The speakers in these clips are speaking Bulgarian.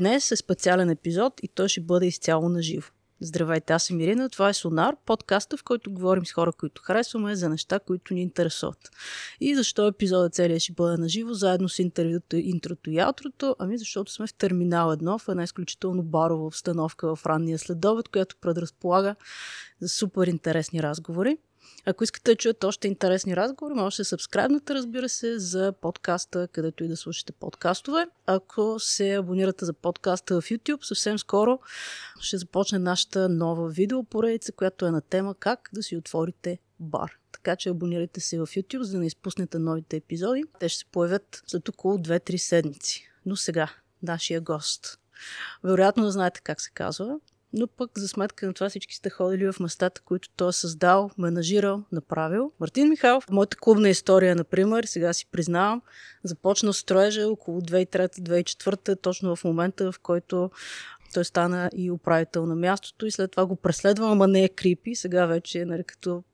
Днес е специален епизод и той ще бъде изцяло на живо. Здравейте, аз съм Ирина, това е Сонар, подкаста, в който говорим с хора, които харесваме, за неща, които ни интересуват. И защо епизодът целият ще бъде на живо, заедно с интервюто, интрото и аутрото? Ами защото сме в Терминал 1, в една изключително барова обстановка в ранния следобед, която предразполага за супер интересни разговори. Ако искате да чуете още интересни разговори, може да се сабскрайбнете, разбира се, за подкаста, където и да слушате подкастове. Ако се абонирате за подкаста в YouTube, съвсем скоро ще започне нашата нова видеопоредица, която е на тема как да си отворите бар. Така че абонирайте се в YouTube, за да не изпуснете новите епизоди. Те ще се появят след около 2-3 седмици. Но сега, нашия гост. Вероятно да знаете как се казва но пък за сметка на това всички сте ходили в местата, които той е създал, менажирал, направил. Мартин Михайлов, моята клубна история, например, сега си признавам, започна строежа около 2003-2004, точно в момента, в който той стана и управител на мястото и след това го преследва, ама не е крипи. Сега вече е нали, като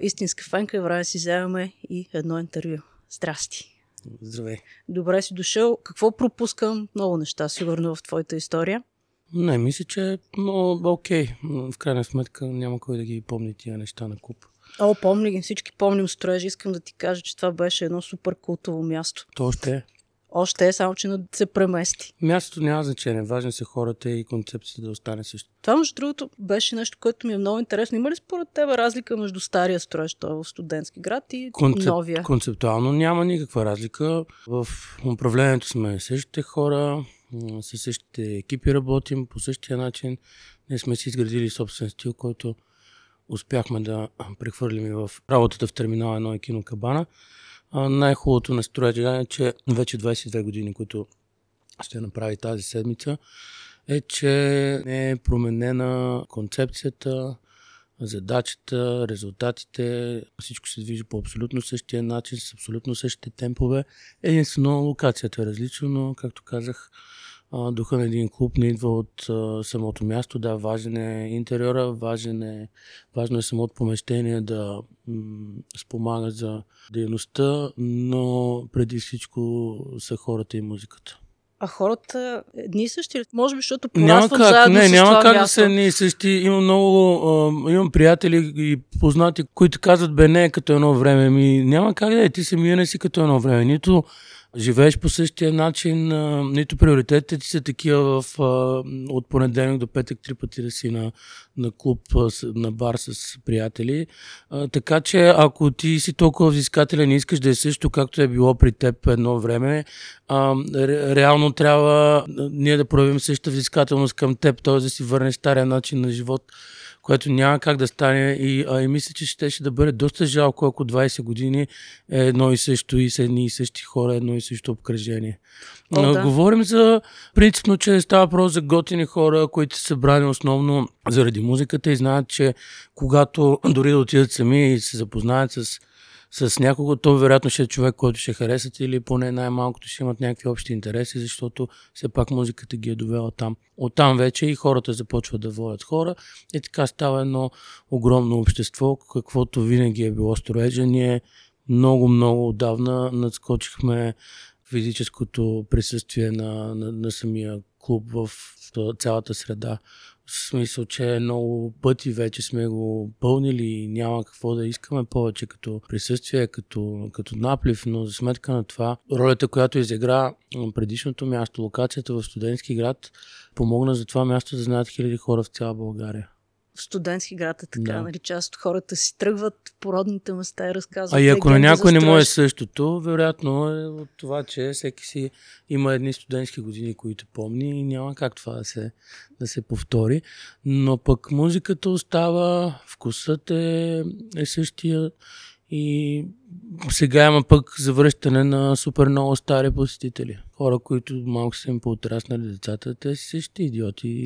истинска фенка. Време си вземаме и едно интервю. Здрасти! Здравей! Добре си дошъл. Какво пропускам? Много неща, сигурно, в твоята история. Не, мисля, че е много окей. В крайна сметка няма кой да ги помни тия неща на куп. О, помни ги, всички помним строежи. Искам да ти кажа, че това беше едно супер култово място. То още е. Още е, само че се премести. Мястото няма значение. Важни са хората и концепцията да остане също. Това, между другото, беше нещо, което ми е много интересно. Има ли според тебе разлика между стария строеж, той в студентски град и Концеп... новия? Концептуално няма никаква разлика. В управлението сме същите хора, със същите екипи работим по същия начин. Ние сме си изградили собствен стил, който успяхме да прехвърлим и в работата в терминал 1 и кино Кабана. най-хубавото на строежа е, че вече 22 години, които ще направи тази седмица, е, че не е променена концепцията, задачата, резултатите, всичко се движи по абсолютно същия начин, с абсолютно същите темпове. Единствено локацията е различна, но, както казах, духа на един клуб не идва от самото място. Да, важен е интериора, важен е, важно е самото помещение да м- спомага за дейността, но преди всичко са хората и музиката. А хората едни и същи? Може би, защото няма как, не, няма как място. да са едни и същи. Имам много, а, имам приятели и познати, които казват, бе, не е като едно време. Ми, няма как да е, ти самия не си като едно време. Нито живееш по същия начин, нито приоритетите ти са такива в, от понеделник до петък три пъти да си на, на клуб, на бар с приятели. Така че ако ти си толкова взискателен и искаш да е също както е било при теб едно време, ре, реално трябва ние да проявим същата взискателност към теб, т.е. да си върнеш стария начин на живот което няма как да стане и, а, и мисля, че ще, ще да бъде доста жалко, ако 20 години е едно и също и с едни и същи хора, едно и също обкръжение. О, да. Говорим за принципно, че става въпрос за готини хора, които са събрани основно заради музиката и знаят, че когато дори да отидат сами и се запознаят с с някого, то вероятно ще е човек, който ще харесат или поне най-малкото ще имат някакви общи интереси, защото все пак музиката ги е довела там. Оттам вече и хората започват да водят хора и така става едно огромно общество, каквото винаги е било строежа. Ние много, много отдавна надскочихме физическото присъствие на, на, на самия клуб в цялата среда. В смисъл, че много пъти вече сме го пълнили и няма какво да искаме повече като присъствие, като, като наплив, но за сметка на това ролята, която изигра предишното място, локацията в студентски град, помогна за това място да знаят хиляди хора в цяла България. В студентски град е така, Да. нали? Част от хората си тръгват по родните места и разказват. А и ако на някой не му е същото, вероятно е от това, че всеки си има едни студентски години, които помни и няма как това да се, да се повтори. Но пък музиката остава, вкусът е, е същия и сега има пък завръщане на супер много стари посетители. Хора, които малко са им поотраснали децата, те си същите идиоти.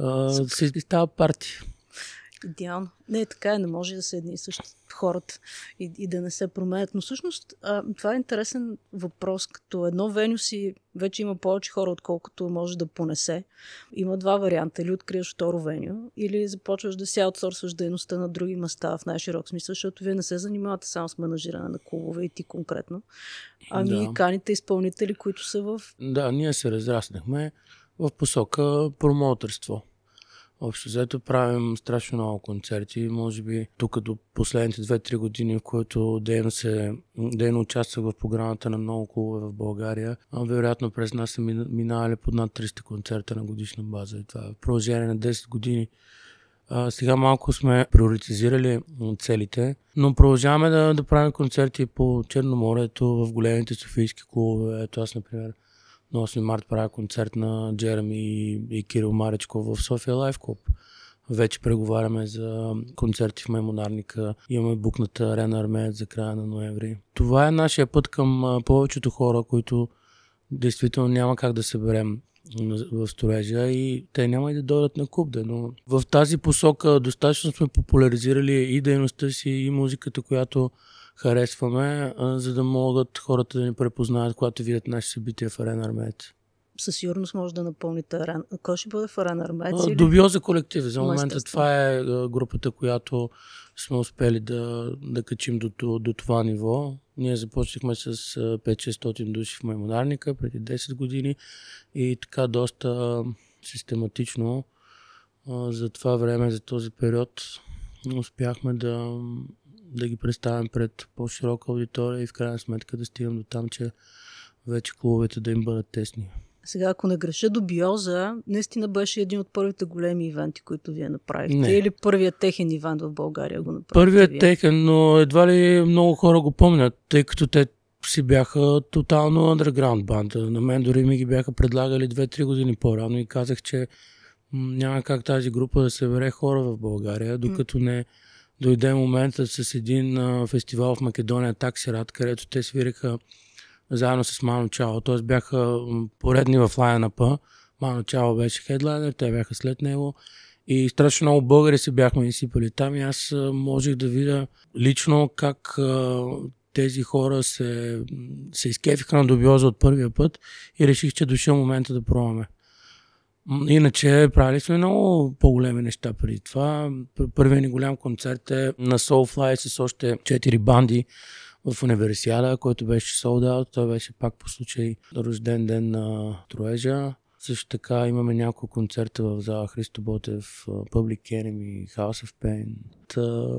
А, си става партия. Идеално. Не, така е, не може да са едни и същи хората и, и да не се променят. Но всъщност а, това е интересен въпрос, като едно веню си вече има повече хора, отколкото може да понесе. Има два варианта. Или откриеш второ веню, или започваш да си аутсорсваш дейността на други места в най-широк смисъл, защото вие не се занимавате само с менажиране на клубове и ти конкретно. Ами Да. каните изпълнители, които са в... Да, ние се разраснахме. в посока промоутерство. Общо взето правим страшно много концерти. Може би тук до последните 2-3 години, в които дейно, се, дейно участвах в програмата на много клубове в България, а вероятно през нас са минали под над 300 концерта на годишна база. И това е продължение на 10 години. А, сега малко сме приоритизирали целите, но продължаваме да, да правим концерти по Черноморието, в големите софийски клубове. Ето аз, например, на 8 март правя концерт на Джереми и, Кирил Маречко в София Лайф Клуб. Вече преговаряме за концерти в Маймонарника. Имаме букната Арена Армеец за края на ноември. Това е нашия път към повечето хора, които действително няма как да съберем в строежа и те няма и да дойдат на Кубда, но в тази посока достатъчно сме популяризирали и дейността си, и музиката, която харесваме, за да могат хората да ни препознаят, когато видят наши събития в Арена Армеец. Със сигурност може да напълните Арена. Кой ще бъде в Арена Армеец? Добиоза колектив. За момента това е групата, която сме успели да, да качим до, до, до това ниво. Ние започнахме с 5-600 души в Маймонарника преди 10 години и така доста систематично за това време, за този период успяхме да, да ги представим пред по-широка аудитория и в крайна сметка да стигнем до там, че вече клубовете да им бъдат тесни. Сега, ако не греша до Биоза, наистина беше един от първите големи ивенти, които вие направихте. Не. Или първият техен ивент в България го направихте? Първият вие? техен, но едва ли много хора го помнят, тъй като те си бяха тотално underground банда. На мен дори ми ги бяха предлагали 2-3 години по-рано и казах, че няма как тази група да събере хора в България, докато не дойде момента с един а, фестивал в Македония, Таксират, където те свириха заедно с Мано Чао. Т.е. бяха поредни в лайнапа. Мано Чао беше хедлайнер, те бяха след него. И страшно много българи се бяхме изсипали там и аз можех да видя лично как а, тези хора се, се изкефиха на добиоза от първия път и реших, че дошъл момента да пробваме. Иначе правили сме много по-големи неща преди това. Първият ни голям концерт е на Soulfly с още 4 банди в универсиада, който беше sold out. Той беше пак по случай рожден ден на Троежа. Също така имаме няколко концерта в зала Христо Ботев, Public Enemy, House of Pain. Та,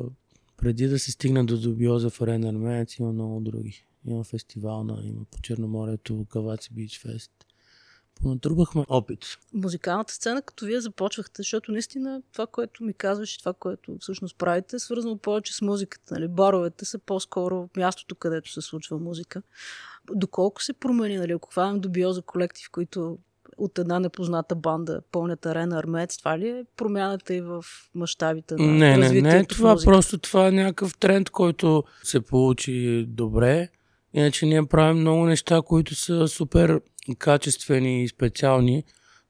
преди да се стигне до Добиоза в Арена Армеец има много други. Има фестивална, има по Черноморието, Каваци Бич Фест натрупахме опит. Музикалната сцена, като вие започвахте, защото наистина това, което ми казваш и това, което всъщност правите, е свързано повече с музиката. Нали? Баровете са по-скоро мястото, където се случва музика. Доколко се промени, нали? ако хванем до биоза колектив, които от една непозната банда пълнят арена армеец, това ли е промяната и в мащабите на Не, не, не, това просто това е някакъв тренд, който се получи добре. Иначе ние правим много неща, които са супер качествени и специални,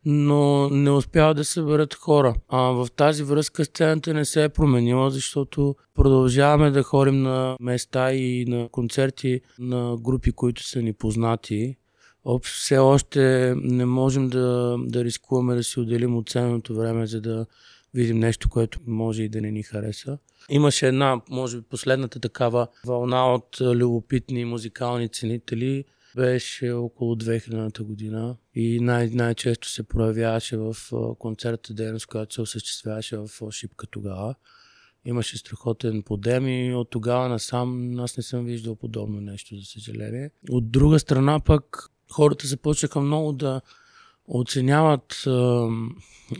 но не успяват да съберат хора. А в тази връзка сцената не се е променила, защото продължаваме да ходим на места и на концерти на групи, които са ни познати. Общо все още не можем да, да рискуваме да си отделим от ценното време, за да видим нещо, което може и да не ни хареса. Имаше една, може би последната такава вълна от любопитни музикални ценители, беше около 2000-та година и най- най-често се проявяваше в концертната дейност, която се осъществяваше в Шипка тогава. Имаше страхотен подем и от тогава насам аз не съм виждал подобно нещо, за съжаление. От друга страна пък хората започнаха много да оценяват е,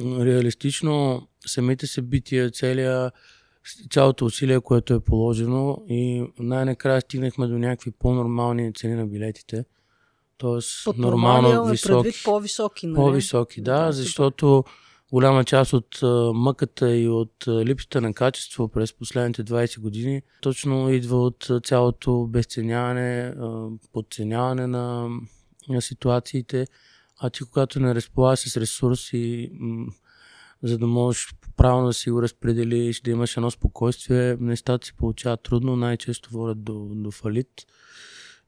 реалистично самите събития, целия цялото усилие, което е положено и най-накрая стигнахме до някакви по-нормални цени на билетите. Тоест, Под нормално високи. по-високи, нали? По-високи, да, да защото голяма част от мъката и от липсата на качество през последните 20 години точно идва от цялото безценяване, подценяване на, на ситуациите. А ти, когато не разполагаш с ресурси, за да можеш правилно да си го разпределиш, да имаш едно спокойствие, нещата се получават трудно, най-често водят до, до фалит.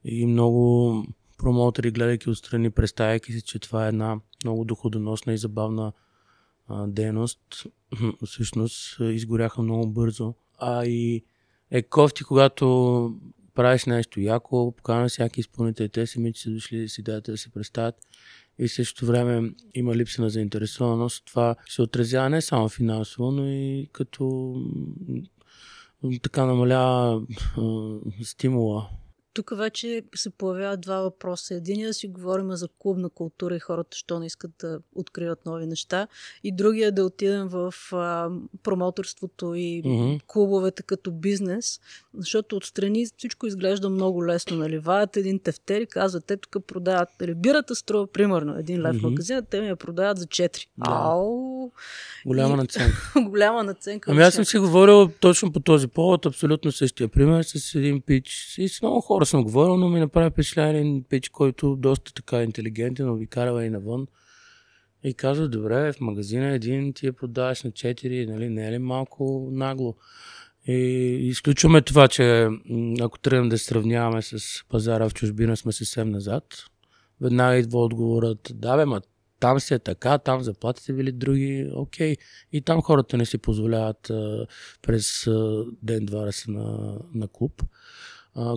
И много промоутери, гледайки отстрани, представяйки се, че това е една много доходоносна и забавна а, дейност, всъщност изгоряха много бързо. А и е кофти, когато правиш нещо яко, покана всяки изпълнители, те самите са дошли с идеята да се представят и в същото време има липса на заинтересованост. Това се отразява не само финансово, но и като така намалява стимула тук вече се появяват два въпроса. Единия да си говорим за клубна култура и хората, що не искат да откриват нови неща. И другия да отидем в а, промоторството и mm-hmm. клубовете като бизнес, защото отстрани всичко изглежда много лесно. Нали? Ваят един тефтер и казват, те тук продават. Нали, бирата струва примерно един лев mm-hmm. магазина, те ми я продават за 4. Да. Ау! Голяма и... наценка. Голяма наценка. Ами аз съм си говорил точно по този повод, абсолютно същия пример с един пич и с много хора хора съм говорил, но ми направи впечатление пич, който доста така интелигентен, обикалява и навън. И казва, добре, в магазина един ти я продаваш на 4, нали, не е ли малко нагло? И изключваме това, че ако тръгнем да сравняваме с пазара в чужбина, сме съвсем назад. Веднага идва отговорът, да бе, ма там си е така, там заплатите били други, окей. И там хората не си позволяват а, през ден-два да са на, на клуб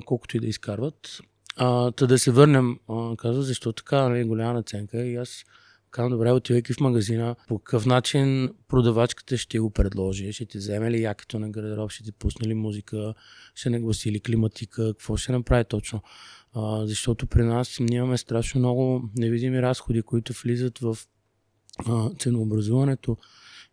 колкото и да изкарват. А, та да се върнем, казва, защо така, нали, голяма наценка и аз казвам, добре, отивайки в магазина, по какъв начин продавачката ще го предложи, ще ти вземе ли якето на гардероб, ще ти пусне ли музика, ще нагласи ли климатика, какво ще направи точно. А, защото при нас ние имаме страшно много невидими разходи, които влизат в а, ценообразуването.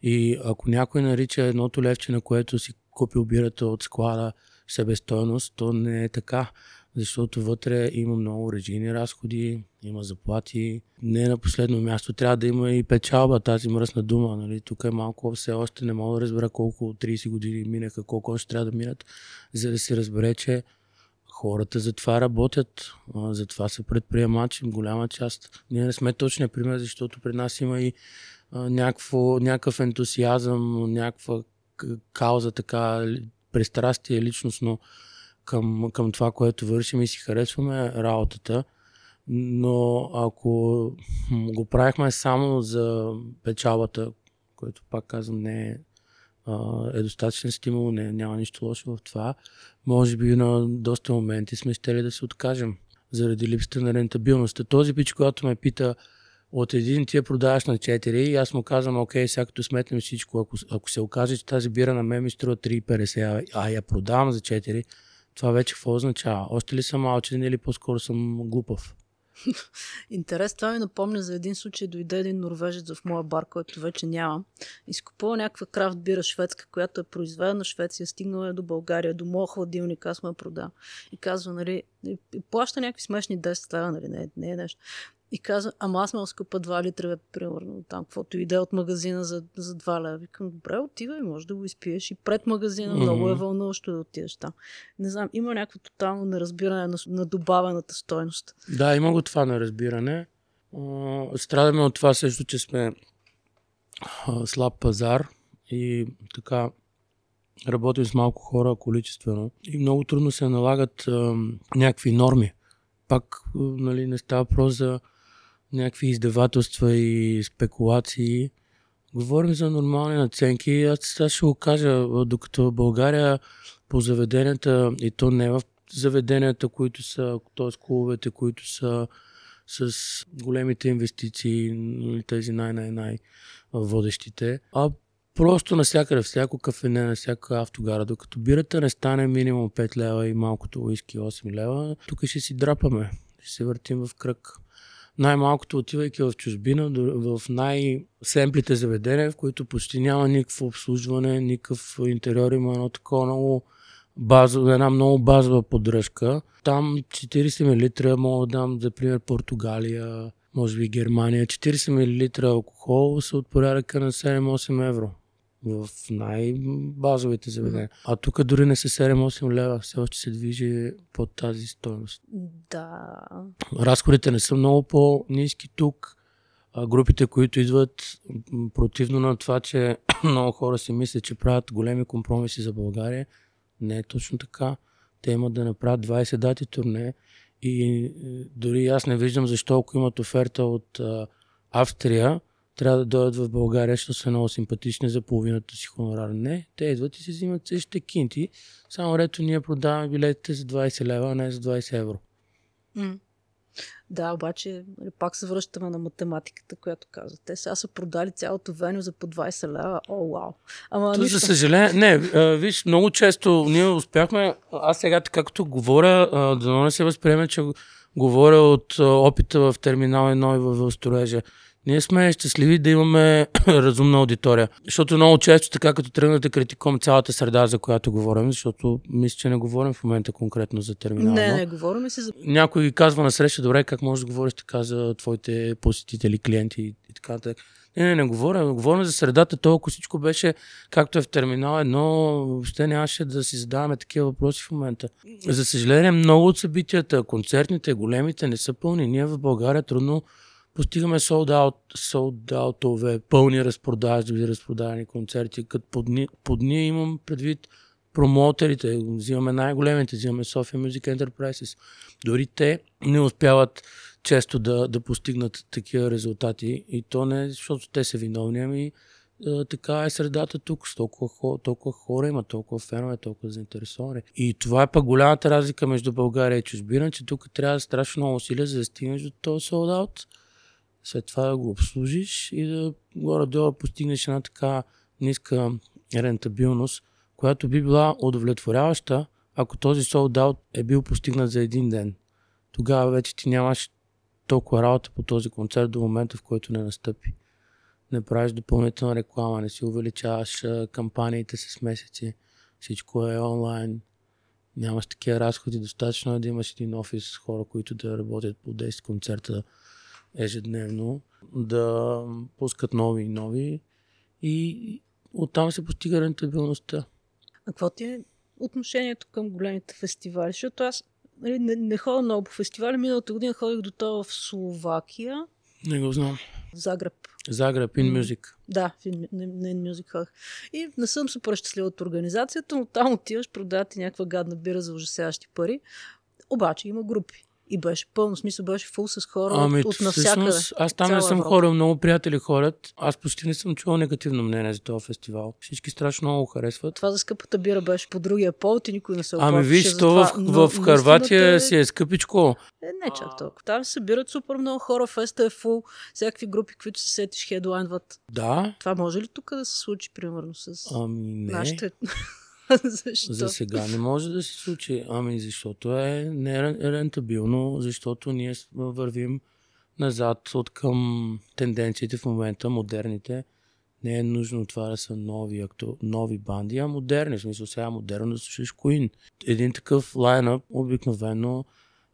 И ако някой нарича едното левче, на което си купил бирата от склада, себестойност, то не е така, защото вътре има много режийни разходи, има заплати. Не на последно място трябва да има и печалба, тази мръсна дума. Нали? Тук е малко все още не мога да разбера колко 30 години минаха, колко още трябва да минат, за да се разбере, че хората за това работят, за това са предприемачи, голяма част. Ние не сме точния пример, защото при нас има и някакво, някакъв ентусиазъм, някаква кауза така пристрастие личностно към, към това, което вършим и си харесваме работата. Но ако го правихме само за печалбата, което пак казвам не е, е достатъчен стимул, не, няма нищо лошо в това, може би на доста моменти сме щели да се откажем заради липсата на рентабилност. Този пич, когато ме пита от един ти я продаваш на 4 и аз му казвам, окей, сега като сметнем всичко, ако, ако се окаже, че тази бира на мен ми струва 3,50, а я продавам за 4, това вече какво означава? Още ли съм малчен или по-скоро съм глупав? Интерес, това ми напомня за един случай. Дойде един норвежец в моя бар, който вече нямам. Изкупува някаква крафт бира шведска, която е произведена в Швеция, стигнала е до България, до моя хладилник, аз му я продам. И казва, нали, плаща някакви смешни 10 лева, нали, не, не е нещо. И каза, ама аз ме скъпа 2 литра, примерно, там, каквото иде от магазина за, за 2 лева. Викам, добре, отивай, може да го изпиеш и пред магазина, mm-hmm. много е вълнуващо да отидеш там. Не знам, има някакво тотално неразбиране на, на добавената стойност. Да, има го това неразбиране. Страдаме от това също, че сме слаб пазар и така работим с малко хора количествено и много трудно се налагат а, някакви норми. Пак нали, не става въпрос за някакви издавателства и спекулации. Говорим за нормални наценки. Аз сега ще го кажа, докато в България по заведенията, и то не в заведенията, които са, т.е. клубовете, които са с големите инвестиции, нали, тези най-най-най водещите, а просто навсякъде, всяко кафене, на всяка автогара, докато бирата не стане минимум 5 лева и малкото уиски 8 лева, тук ще си драпаме, ще се въртим в кръг най-малкото отивайки в чужбина, в най-семплите заведения, в които почти няма никакво обслужване, никакъв интериор, има едно такова много базово, една много базова поддръжка. Там 40 мл мога да дам, за пример, Португалия, може би Германия. 40 мл алкохол са от порядъка на 7-8 евро в най-базовите заведения. А тук дори не са 7-8 лева, все още се движи под тази стоеност. Да. Разходите не са много по-низки тук. А групите, които идват противно на това, че много хора си мислят, че правят големи компромиси за България, не е точно така. Те имат да направят 20 дати турне и дори аз не виждам защо, ако имат оферта от Австрия, трябва да дойдат в България, защото са много симпатични за половината си хонорар. Не, те идват и си взимат същите кинти, само рето ние продаваме билетите за 20 лева, а не за 20 евро. М. Да, обаче нали, пак се връщаме на математиката, която каза. Те сега са продали цялото веню за по 20 лева. О, вау. Ама То, за съжаление, не, виж, много често ние успяхме, аз сега така като говоря, да не се възприеме, че говоря от опита в терминал 1 и в строежа. Ние сме щастливи да имаме разумна аудитория. Защото много често, така като тръгнете да критикувам цялата среда, за която говорим, защото мисля, че не говорим в момента конкретно за терминал Не, 1. не, говорим си за... Някой казва на среща, добре, как можеш да говориш така за твоите посетители, клиенти и така нататък. Не, не, не говоря. Говорим за средата. То, ако всичко беше както е в терминал едно, въобще нямаше да си задаваме такива въпроси в момента. За съжаление, много от събитията, концертните, големите, не са пълни. Ние в България трудно постигаме sold out, sold out пълни разпродажи, разпродадени концерти. Като под, под дни имам предвид промоутерите, взимаме най-големите, взимаме Sofia Music Enterprises. Дори те не успяват често да, да постигнат такива резултати. И то не защото те са виновни, ами а, така е средата тук, с толкова, хора, толкова хора има, толкова фенове, толкова заинтересовани. И това е пък голямата разлика между България и чужбина, че тук трябва страшно много усилия, за да стигнеш до този sold out. След това да го обслужиш и да горе-долу постигнеш една така ниска рентабилност, която би била удовлетворяваща, ако този sold е бил постигнат за един ден. Тогава вече ти нямаш толкова работа по този концерт до момента, в който не настъпи. Не правиш допълнителна реклама, не си увеличаваш кампаниите с месеци, всичко е онлайн, нямаш такива разходи, достатъчно е да имаш един офис с хора, които да работят по 10 концерта ежедневно, да пускат нови и нови и оттам се постига рентабилността. А какво ти е отношението към големите фестивали? Защото аз нали, не, не ходя много по фестивали. Миналата година ходих до това в Словакия, Не го знам. Загреб. Загреб, In. Music. Да, в In- Music ходих. И не съм супер щастлива от организацията, но там отиваш, продават ти някаква гадна бира за ужасяващи пари. Обаче има групи. И беше пълно, в смисъл беше фул с хора Ами, от, от навсякъде. всъщност, аз там не съм Европа. хорил, много приятели хорят. Аз почти не съм чувал негативно мнение за този фестивал. Всички страшно много го харесват. Това за скъпата бира беше по другия повод и никой не се Ами виж, то в, Но в Харватия наистина си е скъпичко. Е, не чак толкова. Там се събират супер много хора, феста е фул, всякакви групи, които се сетиш, хедлайнват. Да, Това може ли тук да се случи, примерно, с ами не. нашите... Защо? За сега не може да се случи. Ами защото е нерентабилно, защото ние вървим назад от към тенденциите в момента, модерните. Не е нужно това да са нови, акту... нови банди, а модерни. В смисъл сега е модерно да слушаш Queen. Един такъв лайнъп обикновено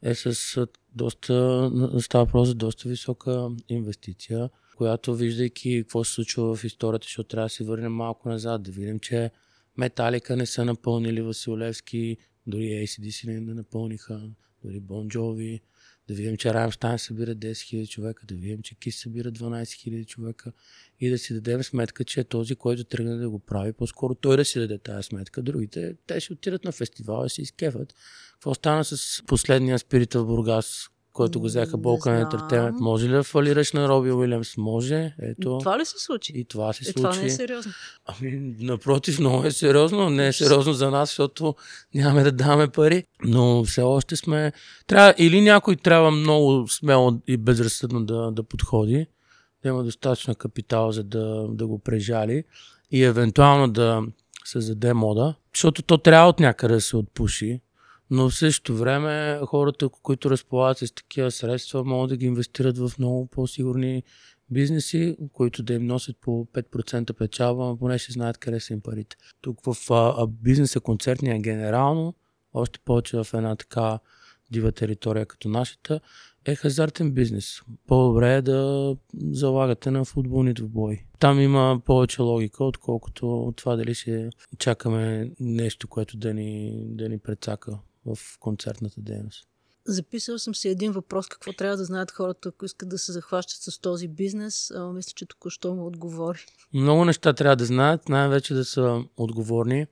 е с доста, става въпрос за доста висока инвестиция, която виждайки какво се случва в историята, защото трябва да се върнем малко назад, да видим, че Металика не са напълнили Василевски, дори ACDC не напълниха, дори Бон Джови. Да видим, че Раймштайн събира 10 000 човека, да видим, че Кис събира 12 000 човека и да си дадем сметка, че този, който тръгне да го прави, по-скоро той да си даде тази сметка. Другите, те ще отидат на фестивала и си изкефат. Какво стана с последния спирита в Бургас, който го взеха знам. Entertainment? Може ли да фалираш на Роби Уилямс? Може. Ето. Това ли се случи? И това се Е, случи. това не е сериозно. Ами, напротив, много е сериозно. Не е сериозно за нас, защото нямаме да даваме пари. Но все още сме... Трябва, или някой трябва много смело и безразсъдно да, да подходи, да има достатъчно капитал, за да, да го прежали и евентуално да създаде мода, защото то трябва от някъде да се отпуши. Но в същото време хората, които разполагат с такива средства, могат да ги инвестират в много по-сигурни бизнеси, които да им носят по 5% печалба, но поне ще знаят къде са им парите. Тук в а, бизнеса концертния генерално, още повече в една така дива територия като нашата, е хазартен бизнес. По-добре е да залагате на футболни двубои. Там има повече логика, отколкото това дали ще чакаме нещо, което да ни, да ни прецака в концертната дейност. Записал съм си един въпрос, какво трябва да знаят хората, ако искат да се захващат с този бизнес. А, мисля, че току-що му отговори. Много неща трябва да знаят, най-вече да са отговорни,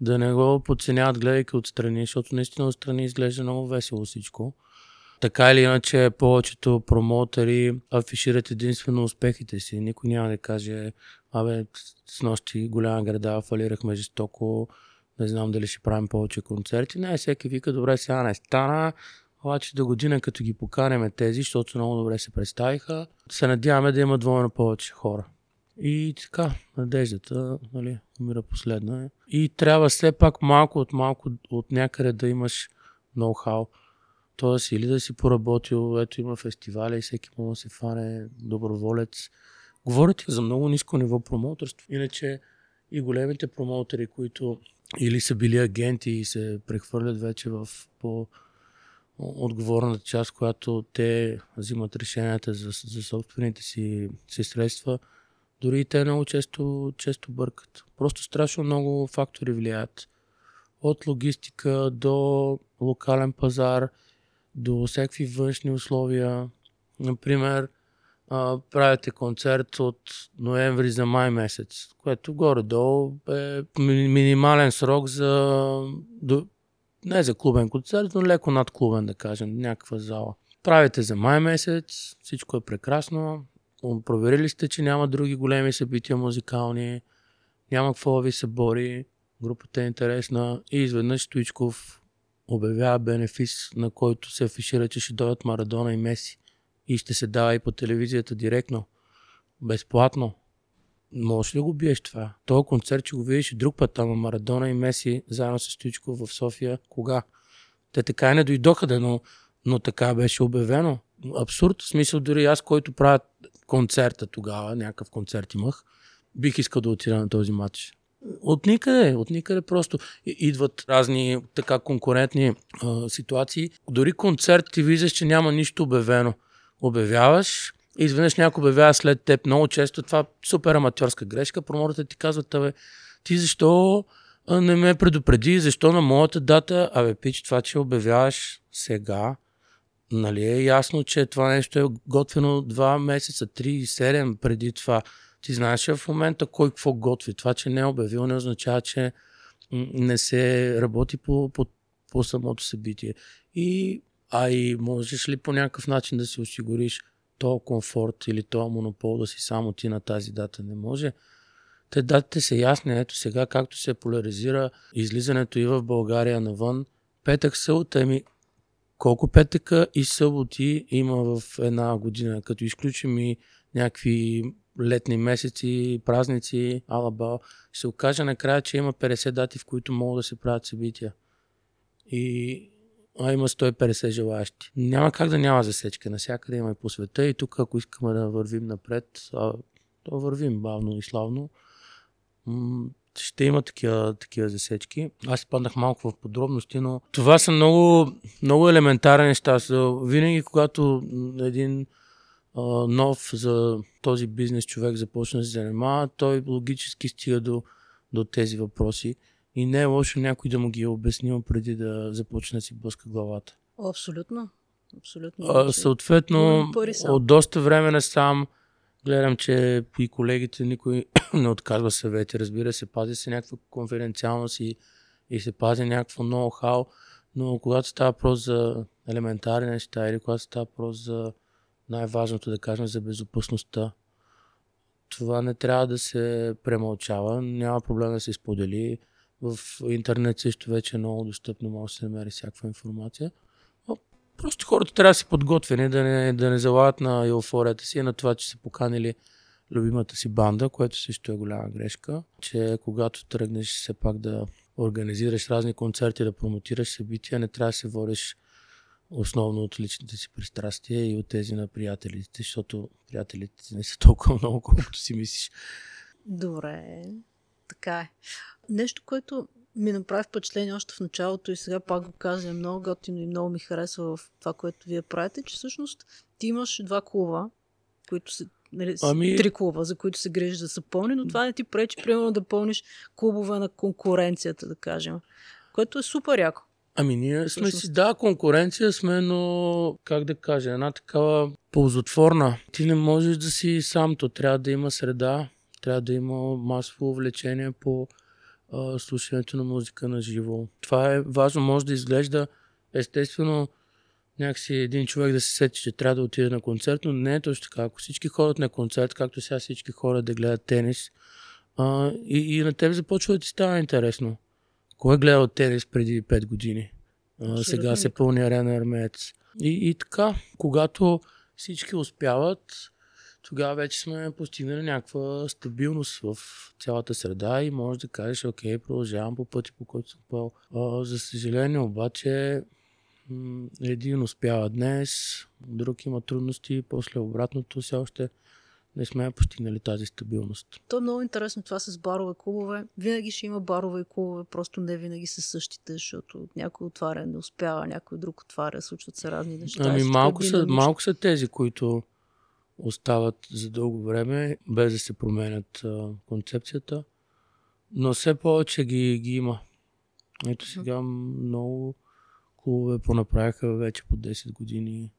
да не го подценяват, гледайки отстрани, защото наистина отстрани изглежда много весело всичко. така или иначе повечето промоутери афишират единствено успехите си. Никой няма да каже, абе, с нощи голяма града, фалирахме жестоко, не знам дали ще правим повече концерти. Не, всеки вика, добре, сега не стана, обаче до година, като ги поканеме тези, защото много добре се представиха, се надяваме да има двойно повече хора. И така, надеждата нали, умира последна. И трябва все пак малко от малко от някъде да имаш ноу-хау. Тоест или да си поработил, ето има фестивали и всеки може да се фане доброволец. Говорите за много ниско ниво промоутерство. Иначе и големите промоутери, които или са били агенти и се прехвърлят вече в по отговорната част, която те взимат решенията за, за собствените си, си средства, дори и те много често, често бъркат. Просто страшно много фактори влияят. От логистика до локален пазар, до всякакви външни условия. Например, правите концерт от ноември за май месец, което горе-долу е минимален срок за не за клубен концерт, но леко над клубен, да кажем, някаква зала. Правите за май месец, всичко е прекрасно. Проверили сте, че няма други големи събития музикални, няма какво ви се бори, групата е интересна и изведнъж Стоичков обявява бенефис, на който се афишира, че ще дойдат Марадона и Меси и ще се дава и по телевизията директно, безплатно. Можеш ли го биеш това? Този концерт ще го видиш и друг път, ама Марадона и Меси заедно с Стоичков в София. Кога? Те така и не дойдоха, да, но, но така беше обявено. Абсурд. В смисъл дори аз, който правя концерта тогава, някакъв концерт имах, бих искал да отида на този матч. От никъде, от никъде просто идват разни така конкурентни а, ситуации. Дори концерт ти виждаш, че няма нищо обявено. Обявяваш, и изведнъж някой обявява след теб. Много често това е супер аматьорска грешка. Проморите ти казват, абе, ти защо не ме предупреди, защо на моята дата, абе, пич, това, че обявяваш сега, нали е ясно, че това нещо е готвено два месеца, три, седем преди това. Ти знаеш в момента кой какво готви. Това, че не е обявил, не означава, че не се работи по, по, по самото събитие. И, а и можеш ли по някакъв начин да си осигуриш то комфорт или то монопол да си само ти на тази дата не може. Те датите са ясни. Ето сега, както се поляризира излизането и в България навън, петък, събота, ами колко петъка и съботи има в една година, като изключим и някакви летни месеци, празници, алаба, се окаже накрая, че има 50 дати, в които могат да се правят събития. И а има 150 желаящи. Няма как да няма засечка. Насякъде има и по света. И тук, ако искаме да вървим напред, а, то вървим бавно и славно. М- ще има такива, такива засечки. Аз паднах малко в подробности, но това са много, много елементарни неща. Винаги, когато един а, нов за този бизнес човек започне да се занимава, той логически стига до, до тези въпроси. И не е лошо някой да му ги е обяснил преди да започне да си блъска главата. Абсолютно. Абсолютно. А, съответно, от доста време не сам гледам, че и колегите никой не отказва съвети. Разбира се, пази се някаква конфиденциалност и, и се пази някакво ноу-хау, но когато става въпрос за елементарни неща или когато става въпрос за най-важното, да кажем, за безопасността, това не трябва да се премълчава, няма проблем да се сподели в интернет също вече е много достъпно, може да се намери всякаква информация. Но просто хората трябва да се подготвени, да не, да не залагат на еуфорията си, на това, че са поканили любимата си банда, което също е голяма грешка, че когато тръгнеш все пак да организираш разни концерти, да промотираш събития, не трябва да се водиш основно от личните си пристрастия и от тези на приятелите, защото приятелите не са толкова много, колкото си мислиш. Добре, така е. Нещо, което ми направи впечатление още в началото и сега пак го казвам много готино и много ми харесва в това, което вие правите, че всъщност ти имаш два клуба, които са нали, ами... три клуба, за които се грижиш да са пълни, но това не ти пречи, примерно, да пълниш клубове на конкуренцията, да кажем. Което е супер яко. Ами ние сме си, да, конкуренция сме, но как да кажа, една такава ползотворна. Ти не можеш да си сам, то трябва да има среда, трябва да има масово увлечение по а, слушането на музика на живо. Това е важно, може да изглежда естествено някакси един човек да се сети, че трябва да отиде на концерт, но не е точно така. Ако всички ходят на концерт, както сега всички хора да гледат тенис, а, и, и на теб започва да ти става интересно. Кой е гледал тенис преди 5 години? А, сега се пълни арена армеец. И, и така, когато всички успяват, тогава вече сме постигнали някаква стабилност в цялата среда и може да кажеш, окей, продължавам по пъти, по който съм. А, за съжаление обаче, един успява днес, друг има трудности, после обратното все още не сме постигнали тази стабилност. То е много интересно това с барове клубове. Винаги ще има барове и клубове, просто не винаги са същите, защото някой отваря, не успява, някой друг отваря, случват се разни неща. Ами малко са, малко са тези, които остават за дълго време, без да се променят а, концепцията, но все повече ги, ги има. Ето сега много клубове понаправиха вече по 10 години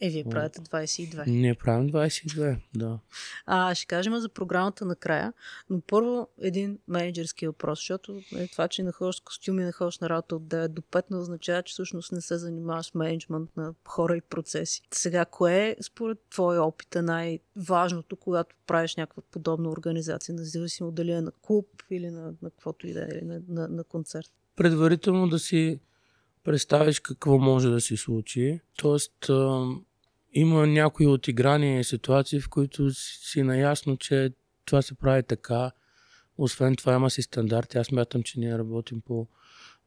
е, вие правите 22. Ние правим 22, да. А, ще кажем за програмата накрая, но първо един менеджерски въпрос, защото е, това, че не ходиш с костюми, не ходиш на работа от 9 до 5, не означава, че всъщност не се занимаваш с менеджмент на хора и процеси. Сега, кое е според твоя опит е най-важното, когато правиш някаква подобна организация, независимо дали е на клуб или на, на каквото и да е, или на, на, на концерт? Предварително да си представиш какво може да се случи. Тоест, има някои отиграни ситуации, в които си наясно, че това се прави така. Освен това има си стандарти. Аз мятам, че ние работим по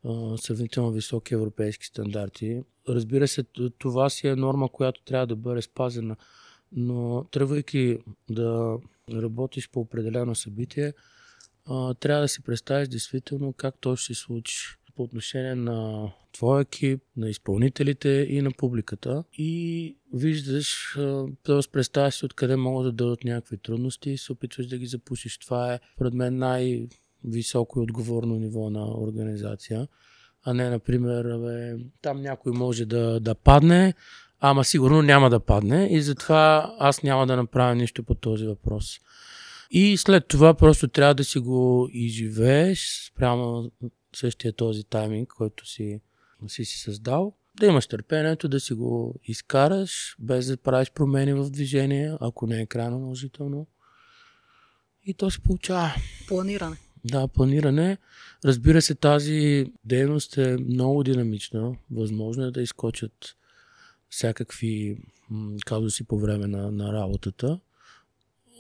а, сравнително високи европейски стандарти. Разбира се, това си е норма, която трябва да бъде спазена. Но тръгвайки да работиш по определено събитие, а, трябва да си представиш действително как то ще се случи по отношение на твоя екип, на изпълнителите и на публиката. И виждаш, т.е. представяш си откъде могат да дадат някакви трудности и се опитваш да ги запушиш. Това е, пред мен, най-високо и отговорно ниво на организация. А не, например, бе, там някой може да, да падне, ама сигурно няма да падне и затова аз няма да направя нищо по този въпрос. И след това просто трябва да си го изживееш спрямо същия този тайминг, който си си си създал, да имаш търпението да си го изкараш, без да правиш промени в движение, ако не е крайно наложително. И то се получава. Планиране. Да, планиране. Разбира се, тази дейност е много динамична. Възможно е да изкочат всякакви казуси по време на, на работата.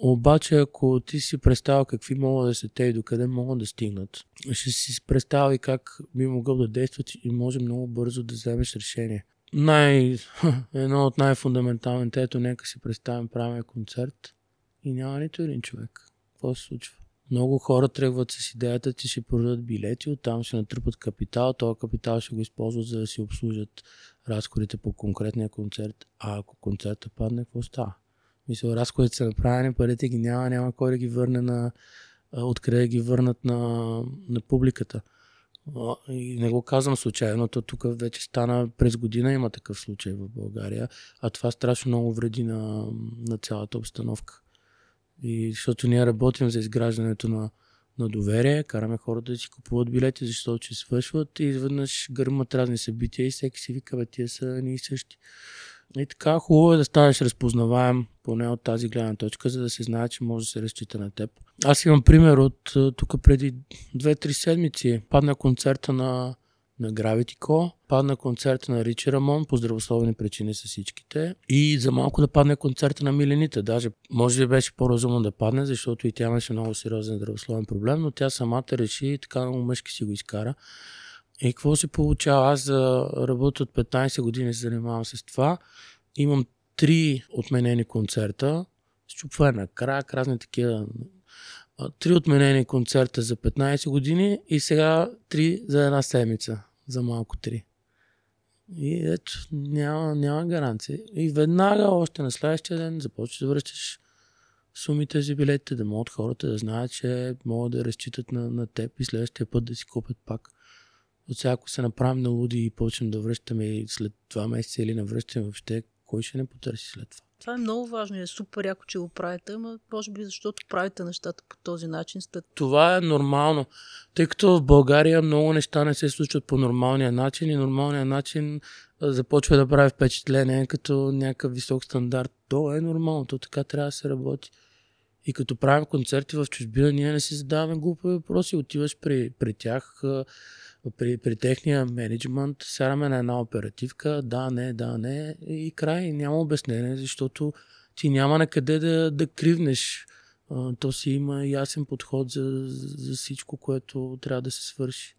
Обаче, ако ти си представил какви могат да се те и докъде могат да стигнат, ще си представи как би могъл да действат и може много бързо да вземеш решение. Най... Едно от най-фундаменталните, ето нека си представим правим концерт и няма нито един човек. Какво се случва? Много хора тръгват с идеята, че ще продадат билети, оттам ще натрупат капитал, този капитал ще го използват за да си обслужат разходите по конкретния концерт, а ако концерта падне, какво става? Мисля, разходите са направени, парите ги няма, няма кой да ги върне на откъде ги върнат на, на публиката. И не го казвам случайно, то тук вече стана през година има такъв случай в България, а това страшно много вреди на, на цялата обстановка. И защото ние работим за изграждането на, на доверие, караме хората да си купуват билети, защото че свършват и изведнъж гърмат разни събития и всеки си вика, бе, тия са ни същи. И така хубаво е да станеш разпознаваем, поне от тази гледна точка, за да се знае, че може да се разчита на теб. Аз имам пример от тук преди 2-3 седмици. Падна концерта на, на Gravity Co, падна концерта на Ричи Рамон, по здравословни причини са всичките. И за малко да падне концерта на Милените. Даже може би беше по-разумно да падне, защото и тя имаше много сериозен здравословен проблем, но тя самата реши и така много мъжки си го изкара. И какво се получава? Аз за работя от 15 години се занимавам с това. Имам три отменени концерта, щупване на крак, разни такива. Три отменени концерта за 15 години и сега три за една седмица. За малко три. И ето, няма, няма гаранция. И веднага, още на следващия ден, започваш да връщаш сумите за билетите, да могат хората да знаят, че могат да разчитат на, на теб и следващия път да си купят пак. От сега, ако се направим на луди и почнем да връщаме след два месеца или не връщаме въобще, кой ще не потърси след това? Това е много важно и е супер яко, че го правите, ама може би защото правите нещата по този начин. Сте... Това е нормално, тъй като в България много неща не се случват по нормалния начин и нормалният начин започва да прави впечатление като някакъв висок стандарт. То е нормално, то така трябва да се работи. И като правим концерти в чужбина, ние не си задаваме глупави въпроси. Отиваш при, при тях, при, при техния менеджмент, сяраме на една оперативка, да, не, да, не, и край, няма обяснение, защото ти няма на къде да, да кривнеш. То си има ясен подход за, за всичко, което трябва да се свърши.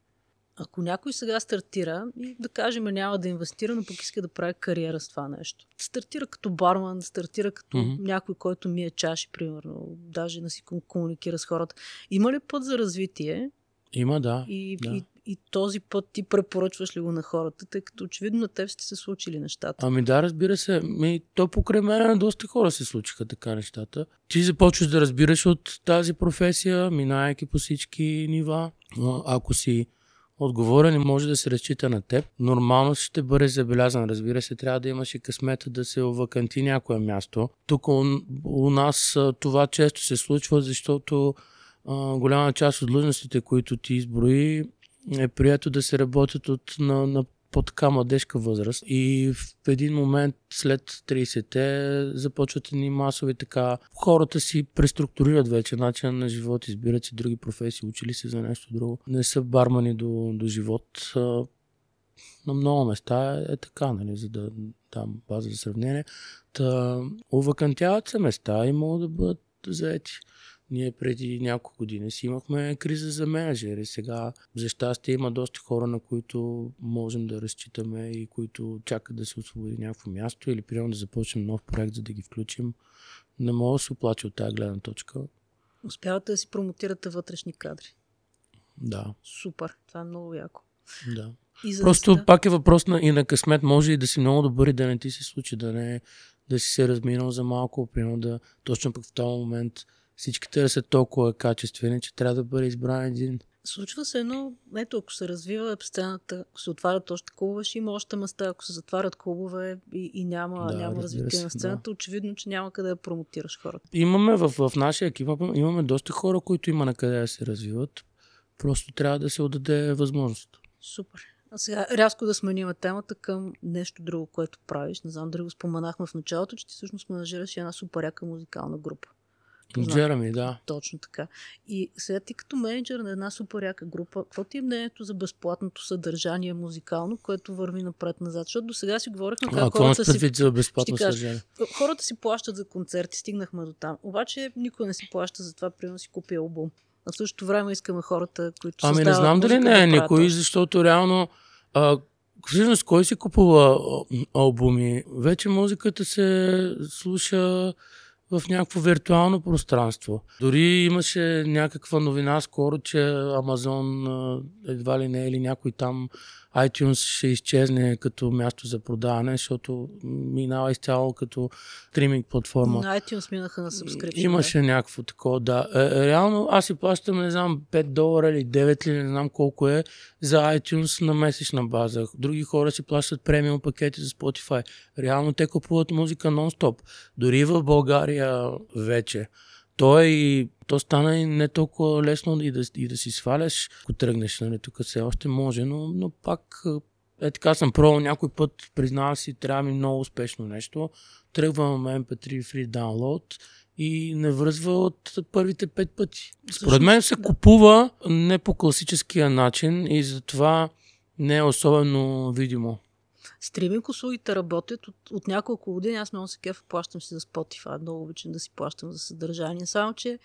Ако някой сега стартира и да кажем няма да инвестира, но пък иска да прави кариера с това нещо. Стартира като барман, стартира като mm-hmm. някой, който мие чаши, примерно, даже да си комуникира с хората. Има ли път за развитие? Има, да. И, да. и, и този път ти препоръчваш ли го на хората, тъй като очевидно на теб сте се случили нещата? Ами да, разбира се. Ми, то покрай мен на доста хора се случиха така нещата. Ти започваш да разбираш от тази професия, минайки по всички нива. Ако си отговорен и може да се разчита на теб. Нормално ще бъде забелязан. Разбира се, трябва да имаш и късмета да се оваканти някое място. Тук у, у нас това често се случва, защото голяма част от длъжностите, които ти изброи, е прието да се работят от, на, на по-така младежка възраст и в един момент след 30-те започват ни масови така. Хората си преструктурират вече начин на живот, избират си други професии, учили се за нещо друго. Не са бармани до, до живот. На много места е, е така, нали, за да дам база за сравнение. Та, увакантяват се места и могат да бъдат заети. Ние преди няколко години си имахме криза за менеджери. Сега, за щастие, има доста хора, на които можем да разчитаме и които чакат да се освободи някакво място или примерно да започнем нов проект, за да ги включим. Не мога да се оплача от тази гледна точка. Успявате да си промотирате вътрешни кадри. Да. Супер. Това е много яко. Да. И за Просто да... пак е въпрос на, и на късмет. Може и да си много добър и да не ти се случи, да не да си се разминал за малко, примерно да точно пък в този момент всичките да са толкова качествени, че трябва да бъде избран един. Случва се едно, ето ако се развива сцената, ако се отварят още клубове, ще има още места, ако се затварят клубове и, и няма, да, няма развитие се, на сцената, да. очевидно, че няма къде да промотираш хората. Имаме в, в нашия екип, имаме доста хора, които има на къде да се развиват. Просто трябва да се отдаде възможност. Супер. А сега рязко да сменим темата към нещо друго, което правиш. Не знам дали го споменахме в началото, че ти всъщност менажираш една супер музикална група. Джереми, да. Точно така. И сега ти като менеджер на една супер яка група, какво ти е мнението за безплатното съдържание музикално, което върви напред-назад? Защото до сега си говорихме как а, хората си... за безплатно съдържание? Хората си плащат за концерти, стигнахме до там. Обаче никой не си плаща за това, примерно си купи албум. А в същото време искаме хората, които Ами не знам дали не е да никой, защото реално а, всъщност кой си купува албуми? Вече музиката се слуша в някакво виртуално пространство. Дори имаше някаква новина скоро, че Амазон едва ли не или някой там iTunes ще изчезне като място за продаване, защото минава изцяло като стриминг платформа. На iTunes минаха на subscription. Имаше да? някакво такова, да. Е, е, реално аз си плащам, не знам, 5 долара или 9 или не знам колко е за iTunes на месечна база. Други хора си плащат премиум пакети за Spotify. Реално те купуват музика нон-стоп. Дори в България вече. То, е и, то стана и не толкова лесно и да, и да си сваляш, ако тръгнеш. Нали, тук все още може, но, но пак е така съм пробвал някой път, признавам си, трябва ми много успешно нещо. Тръгвам MP3 Free Download и не връзва от първите пет пъти. Според мен се купува не по класическия начин и затова не е особено видимо. Стриминг услугите работят от, от няколко години. Аз много се кефа, плащам си за Spotify. Много обичам да си плащам за съдържание. Само, че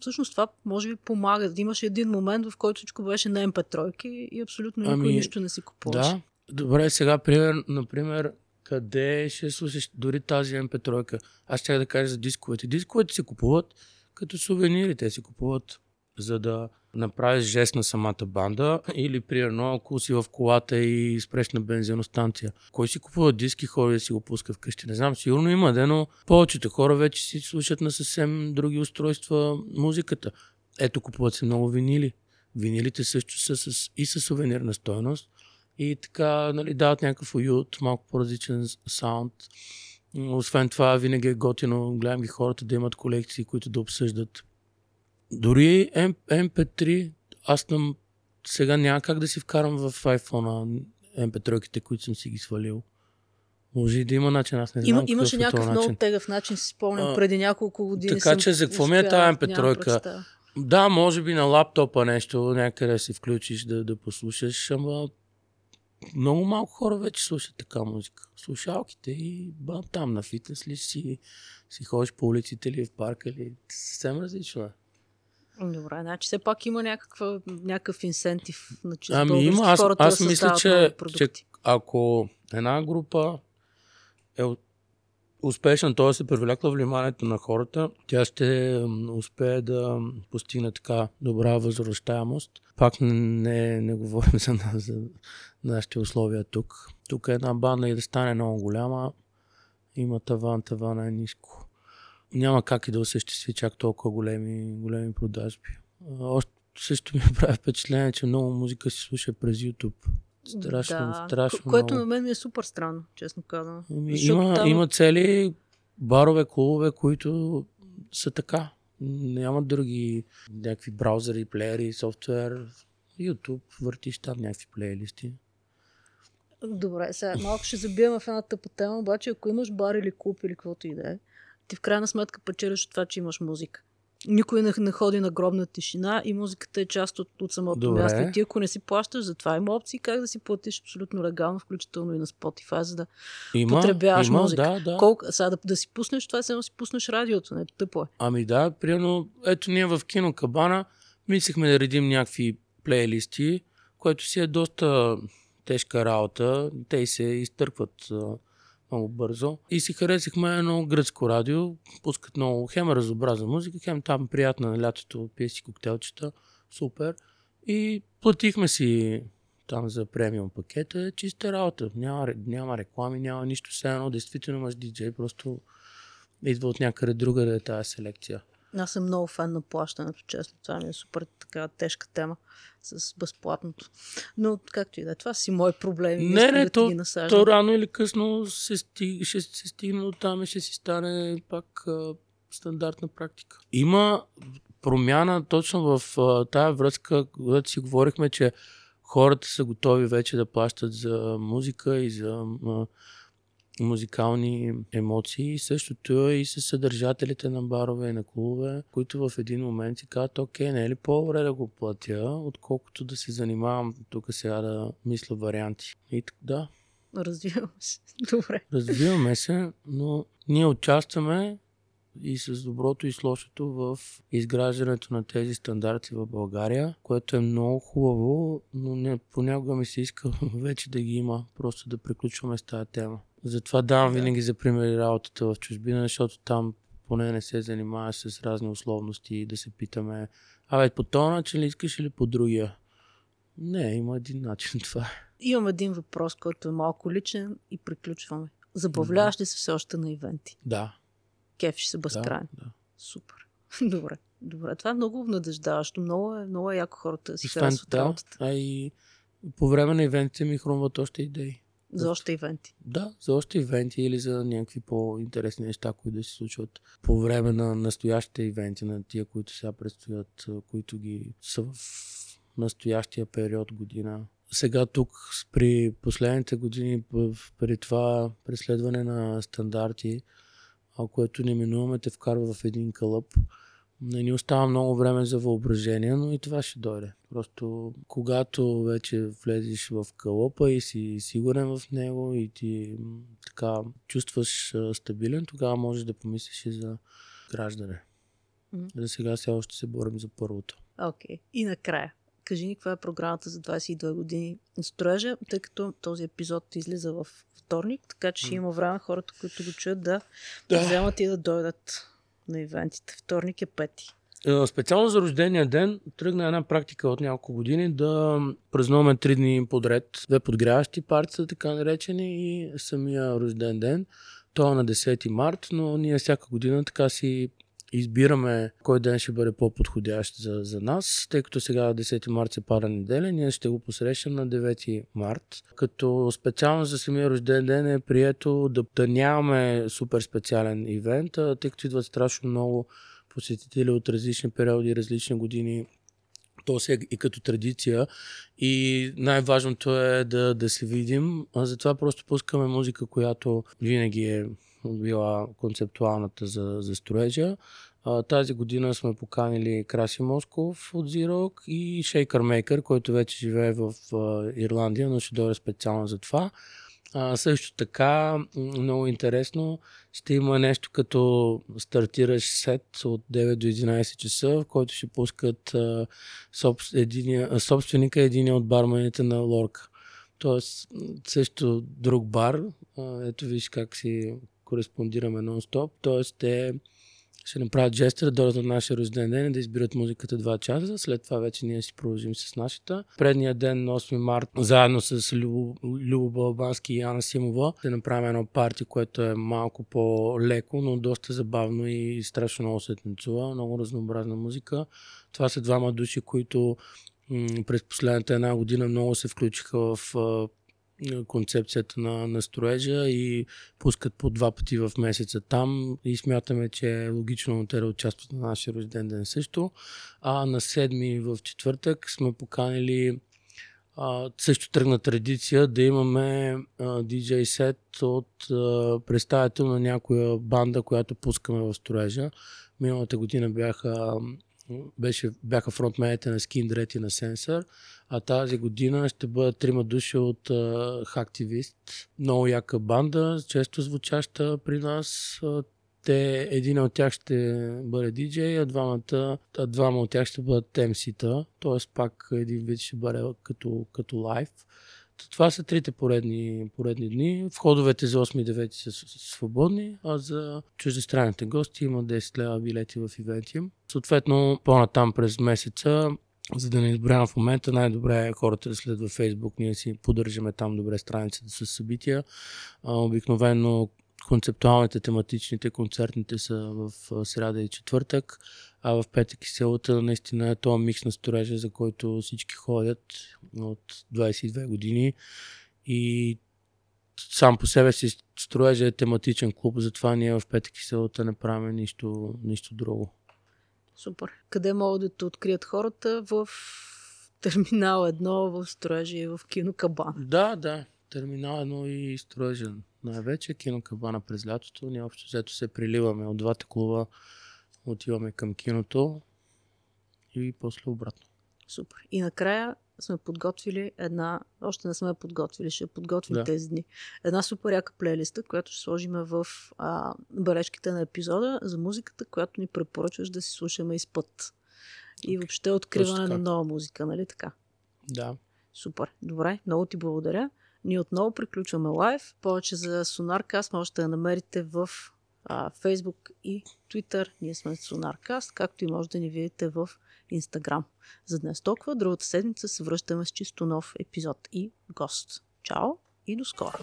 всъщност това може би помага. Имаше един момент, в който всичко беше на MP3 и абсолютно никой ами, нищо не си купуваше. Да. Добре, сега, пример, например, къде ще слушаш дори тази MP3? Аз ще да кажа за дисковете. Дисковете се купуват като сувенири. Те се купуват за да направиш жест на самата банда или примерно ако си в колата и спреш на бензиностанция. Кой си купува диски, хора да си го пуска вкъщи? Не знам, сигурно има, де, но повечето хора вече си слушат на съвсем други устройства музиката. Ето купуват се много винили. Винилите също са с, и с сувенирна стойност и така нали, дават някакъв уют, малко по-различен саунд. Освен това, винаги е готино, гледам ги хората да имат колекции, които да обсъждат. Дори MP3, аз там сега няма как да си вкарам в iPhone MP3-ките, които съм си ги свалил. Може и да има начин, аз не знам. Има, имаше е някакъв много тегъв начин, си спомням, преди няколко години. Така че за какво ми е тази MP3? Да, може би на лаптопа нещо, някъде си включиш да, да послушаш, ама много малко хора вече слушат така музика. Слушалките и ба, там на фитнес ли си, си ходиш по улиците или в парка или съвсем различно е. Добре, значи все пак има някаква, някакъв инсентив на чисто Ами има, аз, аз да мисля, че, че ако една група е успешна, т.е. се привлекла вниманието на хората, тя ще успее да постигне така добра възвръщаемост. Пак не, не говорим за, за нашите условия тук. Тук една банда и да стане много голяма, има таван, таван е ниско. Няма как и да осъществи чак толкова големи, големи продажби. Още също ми прави впечатление, че много музика се слуша през YouTube. Страшно, да. страшно. Ко- което на мен ми е супер странно, честно казвам. Ами, има, там... има цели барове, клубове, които са така. Нямат други някакви браузъри, плеери, софтуер. YouTube, въртиш там някакви плейлисти. Добре, сега малко ще забием в една тъпа тема, обаче ако имаш бар или клуб или каквото и да е, ти в крайна сметка печелиш от това, че имаш музика никой не, не ходи на гробна тишина и музиката е част от, от самото Добре. място. И ти ако не си плащаш, затова има опции как да си платиш абсолютно легално, включително и на Spotify, за да има, потребяваш има, музика. Да, да. Колко, сега да, да си пуснеш това, сега да си пуснеш радиото, не тъпо е. Ами да, примерно, ето ние в кино Кабана мислихме да редим някакви плейлисти, което си е доста тежка работа. Те се изтъркват много бързо. И си харесахме едно гръцко радио. Пускат много хем разобразна музика, хем там приятна на лятото, пие си коктейлчета. Супер. И платихме си там за премиум пакета, чиста работа. Няма, няма реклами, няма нищо. Все едно, действително имаш диджей, просто идва от някъде друга да е тази селекция. Аз съм много фен на плащането, честно. Това ми е супер така тежка тема с безплатното. Но както и да е, това си мой проблем. Не, не, да то, то рано или късно се стиг, ще се стигне от там и ще си стане пак а, стандартна практика. Има промяна точно в а, тая връзка, когато си говорихме, че хората са готови вече да плащат за музика и за а, музикални емоции. Същото е и с съдържателите на барове и на клубове, които в един момент си казват, окей, не е ли по-добре да го платя, отколкото да се занимавам тук сега да мисля варианти. И да. Развиваме се. Добре. Развиваме се, но ние участваме и с доброто и с лошото в изграждането на тези стандарти в България, което е много хубаво, но не, понякога ми се иска вече да ги има, просто да приключваме с тази тема. Затова давам да. винаги за пример работата в чужбина, защото там поне не се занимава с разни условности и да се питаме, абе, по този начин ли искаш или по другия? Не, има един начин това. Имам един въпрос, който е малко личен и приключваме. Забавляваш ли се все още на ивенти? Да. Кефиш се безкрайно? Да, да. Супер. Добре. Добре. Това е много обнадеждаващо. Много е, много е яко хората да си харесват да, работата. А и по време на ивентите ми хрумват още идеи. За още ивенти. Да, за още ивенти или за някакви по-интересни неща, които да се случват по време на настоящите ивенти, на тия, които сега предстоят, които ги са в настоящия период година. Сега тук при последните години, при това преследване на стандарти, което неминуемо те вкарва в един кълъп, не ни остава много време за въображение, но и това ще дойде. Просто когато вече влезеш в кълъпа и си сигурен в него и ти така чувстваш стабилен, тогава можеш да помислиш и за граждане. Mm-hmm. За сега все още се борим за първото. Окей. Okay. И накрая, кажи ни каква е програмата за 22 години на строежа, тъй като този епизод излиза в вторник, така че ще има време хората, които го чуят да, да. вземат и да дойдат на ивентите. Вторник е пети. Е, специално за рождения ден тръгна една практика от няколко години да празнуваме три дни подред. Две подгряващи партии, така наречени, и самия рожден ден. То е на 10 март, но ние всяка година така си избираме кой ден ще бъде по-подходящ за, за нас, тъй като сега 10 март се пара неделя, ние ще го посрещам на 9 март. Като специално за самия рожден ден е прието да, да нямаме супер специален ивент, тъй като идват страшно много посетители от различни периоди, различни години то си е и като традиция. И най-важното е да, да се видим. А затова просто пускаме музика, която винаги е била концептуалната за, за строежа. А, тази година сме поканили Краси Москов от Зирок и Шейкър Мейкър, който вече живее в а, Ирландия, но ще дойде специално за това. А, също така, много интересно, ще има нещо като стартираш сет от 9 до 11 часа, в който ще пускат а, собс, единия, собственика един от бармените на Лорка. Тоест, също друг бар. А, ето виж как си кореспондираме нон-стоп. Тоест, те ще направят жеста да дойдат на нашия рожден ден и да избират музиката 2 часа. След това вече ние си продължим с нашата. Предния ден, на 8 март, заедно с Любо, Любо Балбански и Яна Симова, ще направим едно парти, което е малко по-леко, но доста забавно и страшно много се танцува. Много разнообразна музика. Това са двама души, които през последната една година много се включиха в концепцията на, на строежа и пускат по два пъти в месеца там и смятаме, че е логично те да участват на нашия рожден ден също. А на седми в четвъртък сме поканили а, също тръгна традиция да имаме DJ сет от а, представител на някоя банда, която пускаме в строежа. Миналата година бяха беше, бяха фронтмените на Skin и на Sensor, а тази година ще бъдат трима души от uh, Hacktivist. Много яка банда, често звучаща при нас. Те, един от тях ще бъде диджей, а двамата, а двама от тях ще бъдат MC-та, т.е. пак един вид ще бъде като, като лайв. Това са трите поредни, поредни дни. Входовете за 8 и 9 са свободни, а за чуждестранните гости има 10 лева билети в Ивентиум. Съответно, по-натам през месеца за да не изброявам в момента, най-добре е хората да следват във Facebook. Ние си поддържаме там добре страницата с събития. Обикновено концептуалните, тематичните, концертните са в среда и четвъртък, а в петък и селата наистина е това микс на сторежа, за който всички ходят от 22 години и сам по себе си строежа е тематичен клуб, затова ние в петък и селата не правим нищо, нищо друго. Супер. Къде могат да те открият хората? В Терминал 1, в строежа и в кино Кабан. Да, да. Терминал 1 и строежа най-вече. Кино Кабана през лятото. Ние общо взето се приливаме от двата клуба. Отиваме към киното и после обратно. Супер. И накрая сме подготвили една, още не сме подготвили, ще подготвим да. тези дни, една супер яка плейлиста, която ще сложим в а, бележките на епизода за музиката, която ни препоръчваш да си слушаме из път. И въобще откриване на нова музика, нали така? Да. Супер. Добре, много ти благодаря. Ние отново приключваме лайв. Повече за Sonarcast можете да намерите в а, Facebook и Twitter. Ние сме Sonarcast, както и може да ни видите в Instagram. За днес толкова. Другата седмица се връщаме с чисто нов епизод и гост. Чао и до скоро!